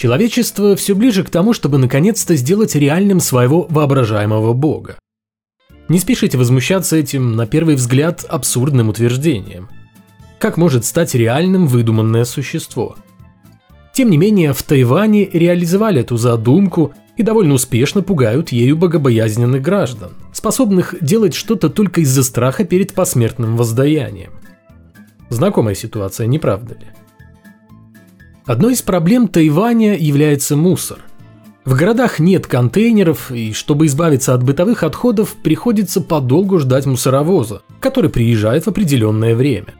Человечество все ближе к тому, чтобы наконец-то сделать реальным своего воображаемого бога. Не спешите возмущаться этим, на первый взгляд, абсурдным утверждением. Как может стать реальным выдуманное существо? Тем не менее, в Тайване реализовали эту задумку и довольно успешно пугают ею богобоязненных граждан, способных делать что-то только из-за страха перед посмертным воздаянием. Знакомая ситуация, не правда ли? Одной из проблем Тайваня является мусор. В городах нет контейнеров, и чтобы избавиться от бытовых отходов, приходится подолгу ждать мусоровоза, который приезжает в определенное время.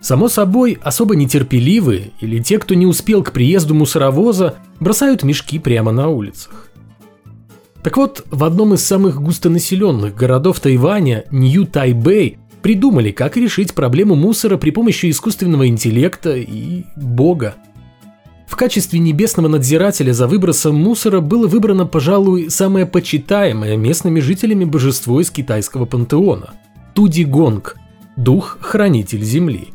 Само собой, особо нетерпеливые или те, кто не успел к приезду мусоровоза, бросают мешки прямо на улицах. Так вот, в одном из самых густонаселенных городов Тайваня, Нью-Тайбэй, придумали, как решить проблему мусора при помощи искусственного интеллекта и бога. В качестве небесного надзирателя за выбросом мусора было выбрано, пожалуй, самое почитаемое местными жителями божество из китайского пантеона – Туди Гонг, дух-хранитель земли.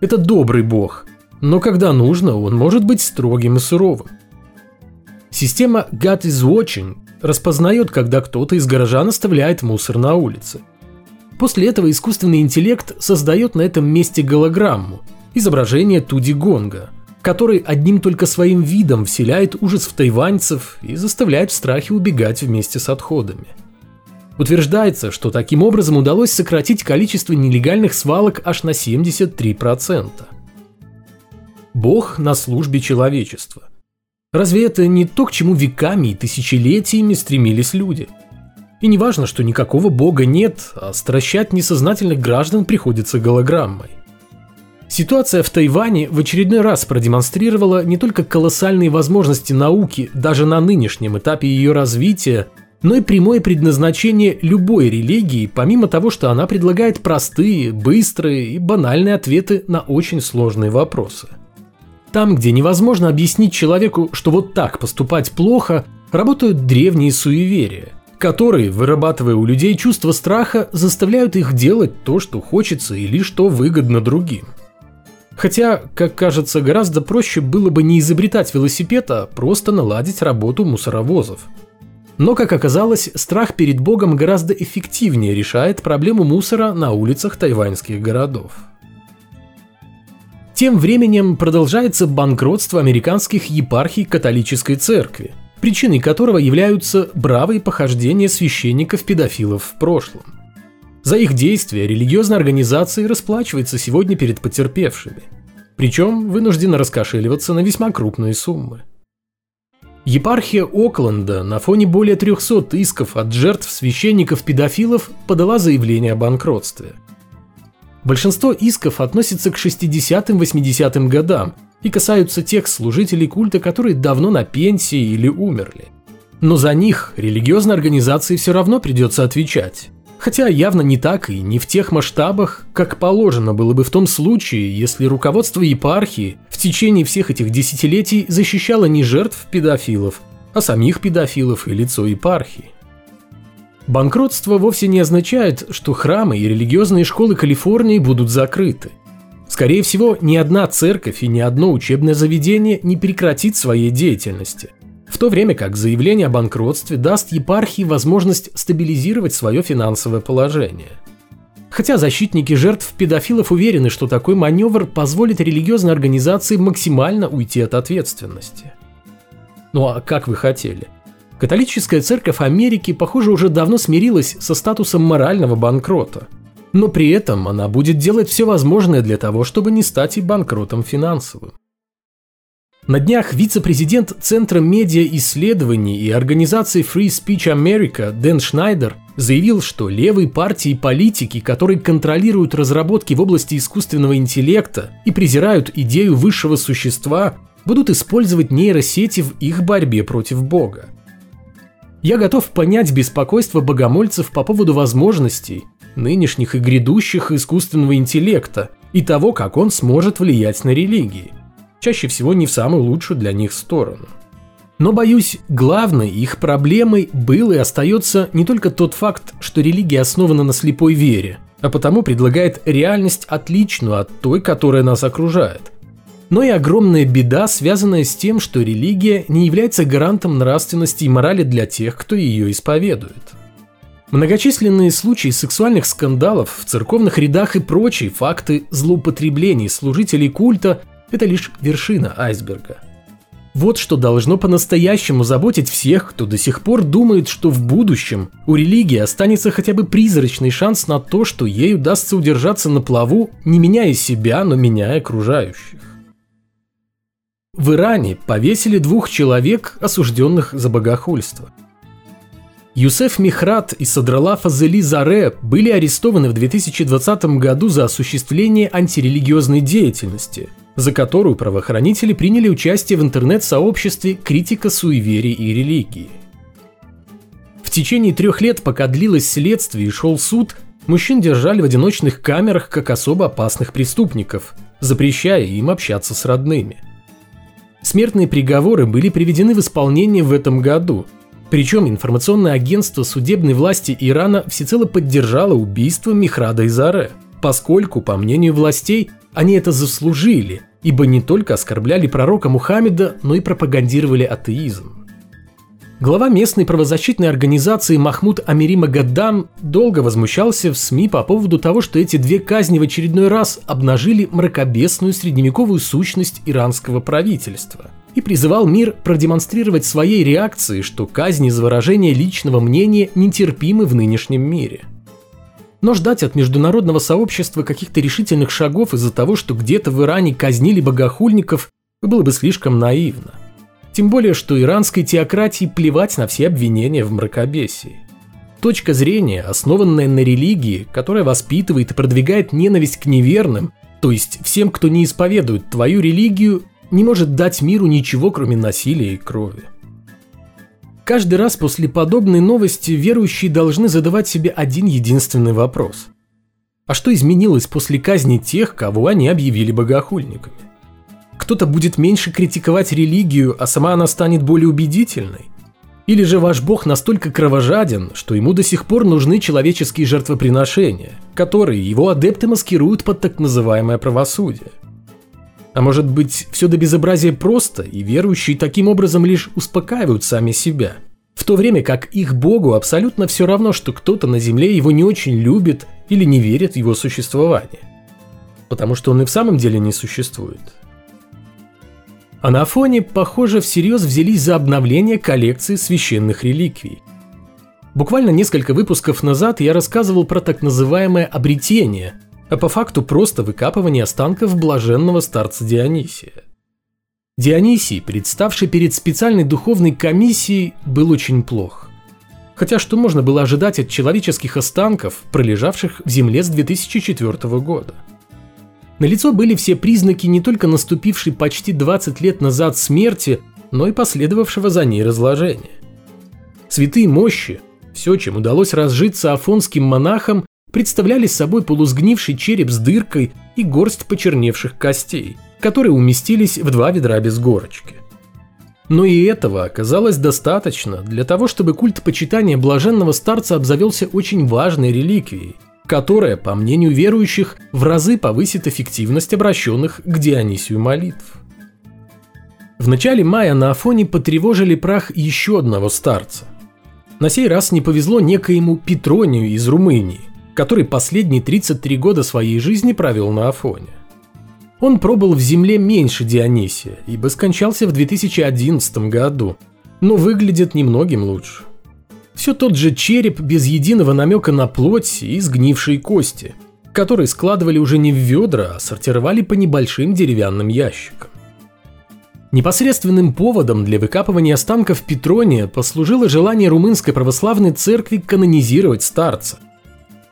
Это добрый бог, но когда нужно, он может быть строгим и суровым. Система God is Watching распознает, когда кто-то из горожан оставляет мусор на улице. После этого искусственный интеллект создает на этом месте голограмму – изображение Туди Гонга – который одним только своим видом вселяет ужас в тайваньцев и заставляет в страхе убегать вместе с отходами. Утверждается, что таким образом удалось сократить количество нелегальных свалок аж на 73%. Бог на службе человечества. Разве это не то, к чему веками и тысячелетиями стремились люди? И не важно, что никакого бога нет, а стращать несознательных граждан приходится голограммой. Ситуация в Тайване в очередной раз продемонстрировала не только колоссальные возможности науки даже на нынешнем этапе ее развития, но и прямое предназначение любой религии, помимо того, что она предлагает простые, быстрые и банальные ответы на очень сложные вопросы. Там, где невозможно объяснить человеку, что вот так поступать плохо, работают древние суеверия, которые, вырабатывая у людей чувство страха, заставляют их делать то, что хочется или что выгодно другим – Хотя, как кажется, гораздо проще было бы не изобретать велосипед, а просто наладить работу мусоровозов. Но, как оказалось, страх перед Богом гораздо эффективнее решает проблему мусора на улицах тайваньских городов. Тем временем продолжается банкротство американских епархий католической церкви, причиной которого являются бравые похождения священников-педофилов в прошлом – за их действия религиозная организация расплачивается сегодня перед потерпевшими. Причем вынуждена раскошеливаться на весьма крупные суммы. Епархия Окленда на фоне более 300 исков от жертв священников-педофилов подала заявление о банкротстве. Большинство исков относятся к 60-80-м годам и касаются тех служителей культа, которые давно на пенсии или умерли. Но за них религиозной организации все равно придется отвечать. Хотя явно не так и не в тех масштабах, как положено было бы в том случае, если руководство епархии в течение всех этих десятилетий защищало не жертв педофилов, а самих педофилов и лицо епархии. Банкротство вовсе не означает, что храмы и религиозные школы Калифорнии будут закрыты. Скорее всего, ни одна церковь и ни одно учебное заведение не прекратит своей деятельности – то время как заявление о банкротстве даст епархии возможность стабилизировать свое финансовое положение. Хотя защитники жертв педофилов уверены, что такой маневр позволит религиозной организации максимально уйти от ответственности. Ну а как вы хотели? Католическая церковь Америки, похоже, уже давно смирилась со статусом морального банкрота. Но при этом она будет делать все возможное для того, чтобы не стать и банкротом финансовым. На днях вице-президент Центра медиа-исследований и организации Free Speech America Дэн Шнайдер заявил, что левые партии и политики, которые контролируют разработки в области искусственного интеллекта и презирают идею высшего существа, будут использовать нейросети в их борьбе против Бога. Я готов понять беспокойство богомольцев по поводу возможностей нынешних и грядущих искусственного интеллекта и того, как он сможет влиять на религии – чаще всего не в самую лучшую для них сторону. Но, боюсь, главной их проблемой был и остается не только тот факт, что религия основана на слепой вере, а потому предлагает реальность отличную от той, которая нас окружает. но и огромная беда, связанная с тем, что религия не является гарантом нравственности и морали для тех, кто ее исповедует. Многочисленные случаи сексуальных скандалов в церковных рядах и прочие факты злоупотреблений служителей культа – это лишь вершина айсберга. Вот что должно по-настоящему заботить всех, кто до сих пор думает, что в будущем у религии останется хотя бы призрачный шанс на то, что ей удастся удержаться на плаву, не меняя себя, но меняя окружающих. В Иране повесили двух человек, осужденных за богохульство – Юсеф Михрат и Садрала Фазели Заре были арестованы в 2020 году за осуществление антирелигиозной деятельности, за которую правоохранители приняли участие в интернет-сообществе «Критика суеверий и религии». В течение трех лет, пока длилось следствие и шел суд, мужчин держали в одиночных камерах как особо опасных преступников, запрещая им общаться с родными. Смертные приговоры были приведены в исполнение в этом году – причем информационное агентство судебной власти Ирана всецело поддержало убийство Михрада Изаре, поскольку, по мнению властей, они это заслужили, ибо не только оскорбляли пророка Мухаммеда, но и пропагандировали атеизм. Глава местной правозащитной организации Махмуд Амири Магаддам долго возмущался в СМИ по поводу того, что эти две казни в очередной раз обнажили мракобесную средневековую сущность иранского правительства – и призывал мир продемонстрировать своей реакции, что казни за выражение личного мнения нетерпимы в нынешнем мире. Но ждать от международного сообщества каких-то решительных шагов из-за того, что где-то в Иране казнили богохульников, было бы слишком наивно. Тем более, что иранской теократии плевать на все обвинения в мракобесии. Точка зрения, основанная на религии, которая воспитывает и продвигает ненависть к неверным, то есть всем, кто не исповедует твою религию, не может дать миру ничего, кроме насилия и крови. Каждый раз после подобной новости верующие должны задавать себе один единственный вопрос. А что изменилось после казни тех, кого они объявили богохульниками? Кто-то будет меньше критиковать религию, а сама она станет более убедительной? Или же ваш бог настолько кровожаден, что ему до сих пор нужны человеческие жертвоприношения, которые его адепты маскируют под так называемое правосудие? А может быть, все до безобразия просто, и верующие таким образом лишь успокаивают сами себя. В то время как их богу абсолютно все равно, что кто-то на земле его не очень любит или не верит в его существование. Потому что он и в самом деле не существует. А на фоне, похоже, всерьез взялись за обновление коллекции священных реликвий. Буквально несколько выпусков назад я рассказывал про так называемое обретение – а по факту просто выкапывание останков блаженного старца Дионисия. Дионисий, представший перед специальной духовной комиссией, был очень плох. Хотя что можно было ожидать от человеческих останков, пролежавших в земле с 2004 года? На лицо были все признаки не только наступившей почти 20 лет назад смерти, но и последовавшего за ней разложения. Святые мощи, все, чем удалось разжиться афонским монахам, представляли собой полусгнивший череп с дыркой и горсть почерневших костей, которые уместились в два ведра без горочки. Но и этого оказалось достаточно для того, чтобы культ почитания блаженного старца обзавелся очень важной реликвией, которая, по мнению верующих, в разы повысит эффективность обращенных к Дионисию молитв. В начале мая на Афоне потревожили прах еще одного старца. На сей раз не повезло некоему Петронию из Румынии, который последние 33 года своей жизни провел на Афоне. Он пробыл в земле меньше Дионисия, ибо скончался в 2011 году, но выглядит немногим лучше. Все тот же череп без единого намека на плоть и сгнившие кости, которые складывали уже не в ведра, а сортировали по небольшим деревянным ящикам. Непосредственным поводом для выкапывания останков Петрония послужило желание румынской православной церкви канонизировать старца –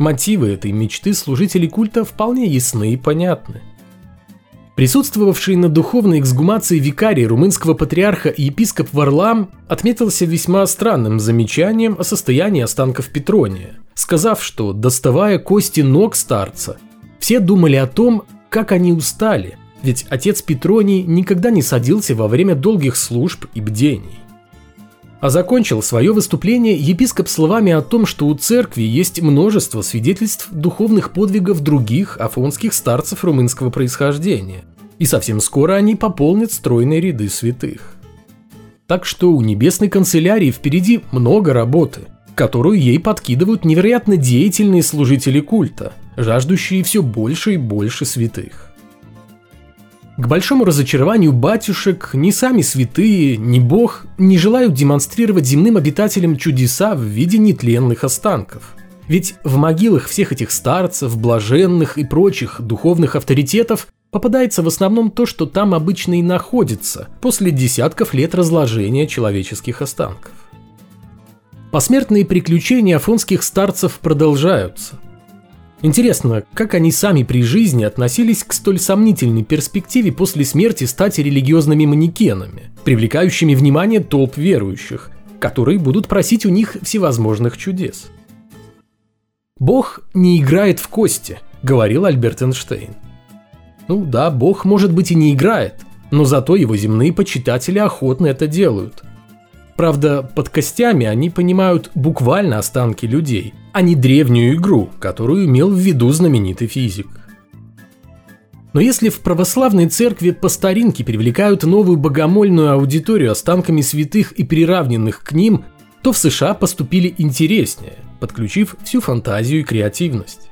Мотивы этой мечты служителей культа вполне ясны и понятны. Присутствовавший на духовной эксгумации викарий румынского патриарха и епископ Варлам отметился весьма странным замечанием о состоянии останков Петрония, сказав, что, доставая кости ног старца, все думали о том, как они устали, ведь отец Петроний никогда не садился во время долгих служб и бдений. А закончил свое выступление епископ словами о том, что у церкви есть множество свидетельств духовных подвигов других афонских старцев румынского происхождения, и совсем скоро они пополнят стройные ряды святых. Так что у небесной канцелярии впереди много работы, которую ей подкидывают невероятно деятельные служители культа, жаждущие все больше и больше святых. К большому разочарованию батюшек ни сами святые, ни Бог не желают демонстрировать земным обитателям чудеса в виде нетленных останков. Ведь в могилах всех этих старцев, блаженных и прочих духовных авторитетов попадается в основном то, что там обычно и находится после десятков лет разложения человеческих останков. Посмертные приключения афонских старцев продолжаются – Интересно, как они сами при жизни относились к столь сомнительной перспективе после смерти стать религиозными манекенами, привлекающими внимание толп верующих, которые будут просить у них всевозможных чудес. «Бог не играет в кости», — говорил Альберт Эйнштейн. Ну да, Бог, может быть, и не играет, но зато его земные почитатели охотно это делают. Правда, под костями они понимают буквально останки людей, а не древнюю игру, которую имел в виду знаменитый физик. Но если в православной церкви по старинке привлекают новую богомольную аудиторию останками святых и приравненных к ним, то в США поступили интереснее, подключив всю фантазию и креативность.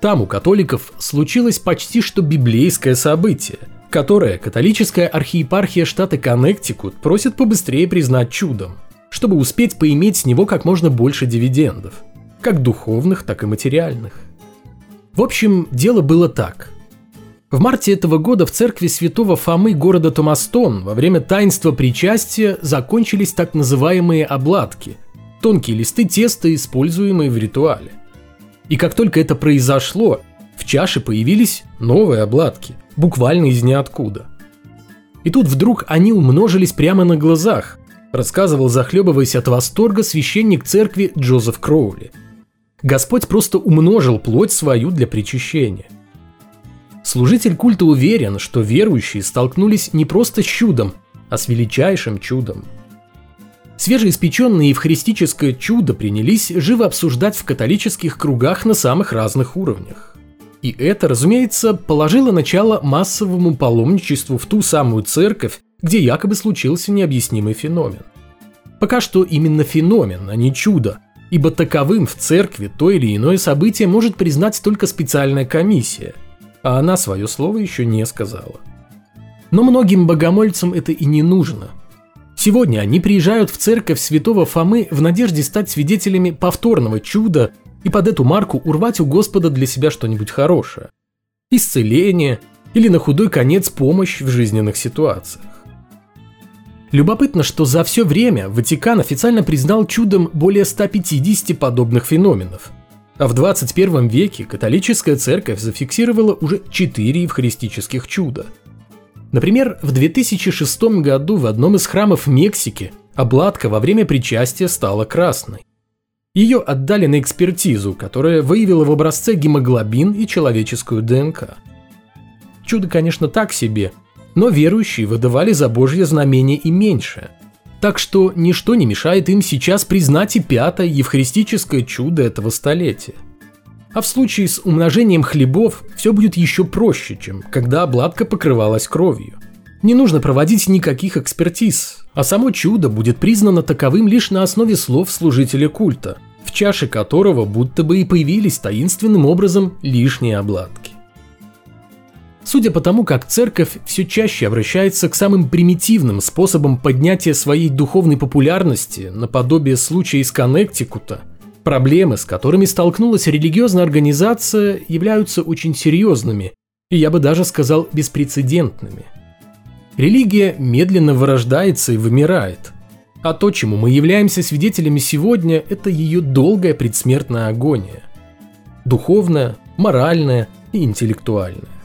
Там у католиков случилось почти что библейское событие, которое католическая архиепархия штата Коннектикут просит побыстрее признать чудом, чтобы успеть поиметь с него как можно больше дивидендов – как духовных, так и материальных. В общем, дело было так. В марте этого года в церкви святого Фомы города Томастон во время таинства причастия закончились так называемые обладки – тонкие листы теста, используемые в ритуале. И как только это произошло, в чаше появились новые обладки, буквально из ниоткуда. И тут вдруг они умножились прямо на глазах, рассказывал захлебываясь от восторга священник церкви Джозеф Кроули – Господь просто умножил плоть свою для причащения. Служитель культа уверен, что верующие столкнулись не просто с чудом, а с величайшим чудом. Свежеиспеченное евхаристическое чудо принялись живо обсуждать в католических кругах на самых разных уровнях. И это, разумеется, положило начало массовому паломничеству в ту самую церковь, где якобы случился необъяснимый феномен. Пока что именно феномен, а не чудо, ибо таковым в церкви то или иное событие может признать только специальная комиссия, а она свое слово еще не сказала. Но многим богомольцам это и не нужно. Сегодня они приезжают в церковь святого Фомы в надежде стать свидетелями повторного чуда и под эту марку урвать у Господа для себя что-нибудь хорошее. Исцеление или на худой конец помощь в жизненных ситуациях. Любопытно, что за все время Ватикан официально признал чудом более 150 подобных феноменов. А в 21 веке католическая церковь зафиксировала уже 4 евхаристических чуда. Например, в 2006 году в одном из храмов Мексики обладка во время причастия стала красной. Ее отдали на экспертизу, которая выявила в образце гемоглобин и человеческую ДНК. Чудо, конечно, так себе, но верующие выдавали за Божье знамение и меньше. Так что ничто не мешает им сейчас признать и пятое евхаристическое чудо этого столетия. А в случае с умножением хлебов все будет еще проще, чем когда обладка покрывалась кровью. Не нужно проводить никаких экспертиз, а само чудо будет признано таковым лишь на основе слов служителя культа, в чаше которого будто бы и появились таинственным образом лишние обладки. Судя по тому, как церковь все чаще обращается к самым примитивным способам поднятия своей духовной популярности, наподобие случая из Коннектикута, проблемы, с которыми столкнулась религиозная организация, являются очень серьезными и, я бы даже сказал, беспрецедентными. Религия медленно вырождается и вымирает, а то, чему мы являемся свидетелями сегодня, это ее долгая предсмертная агония. Духовная, моральная и интеллектуальная.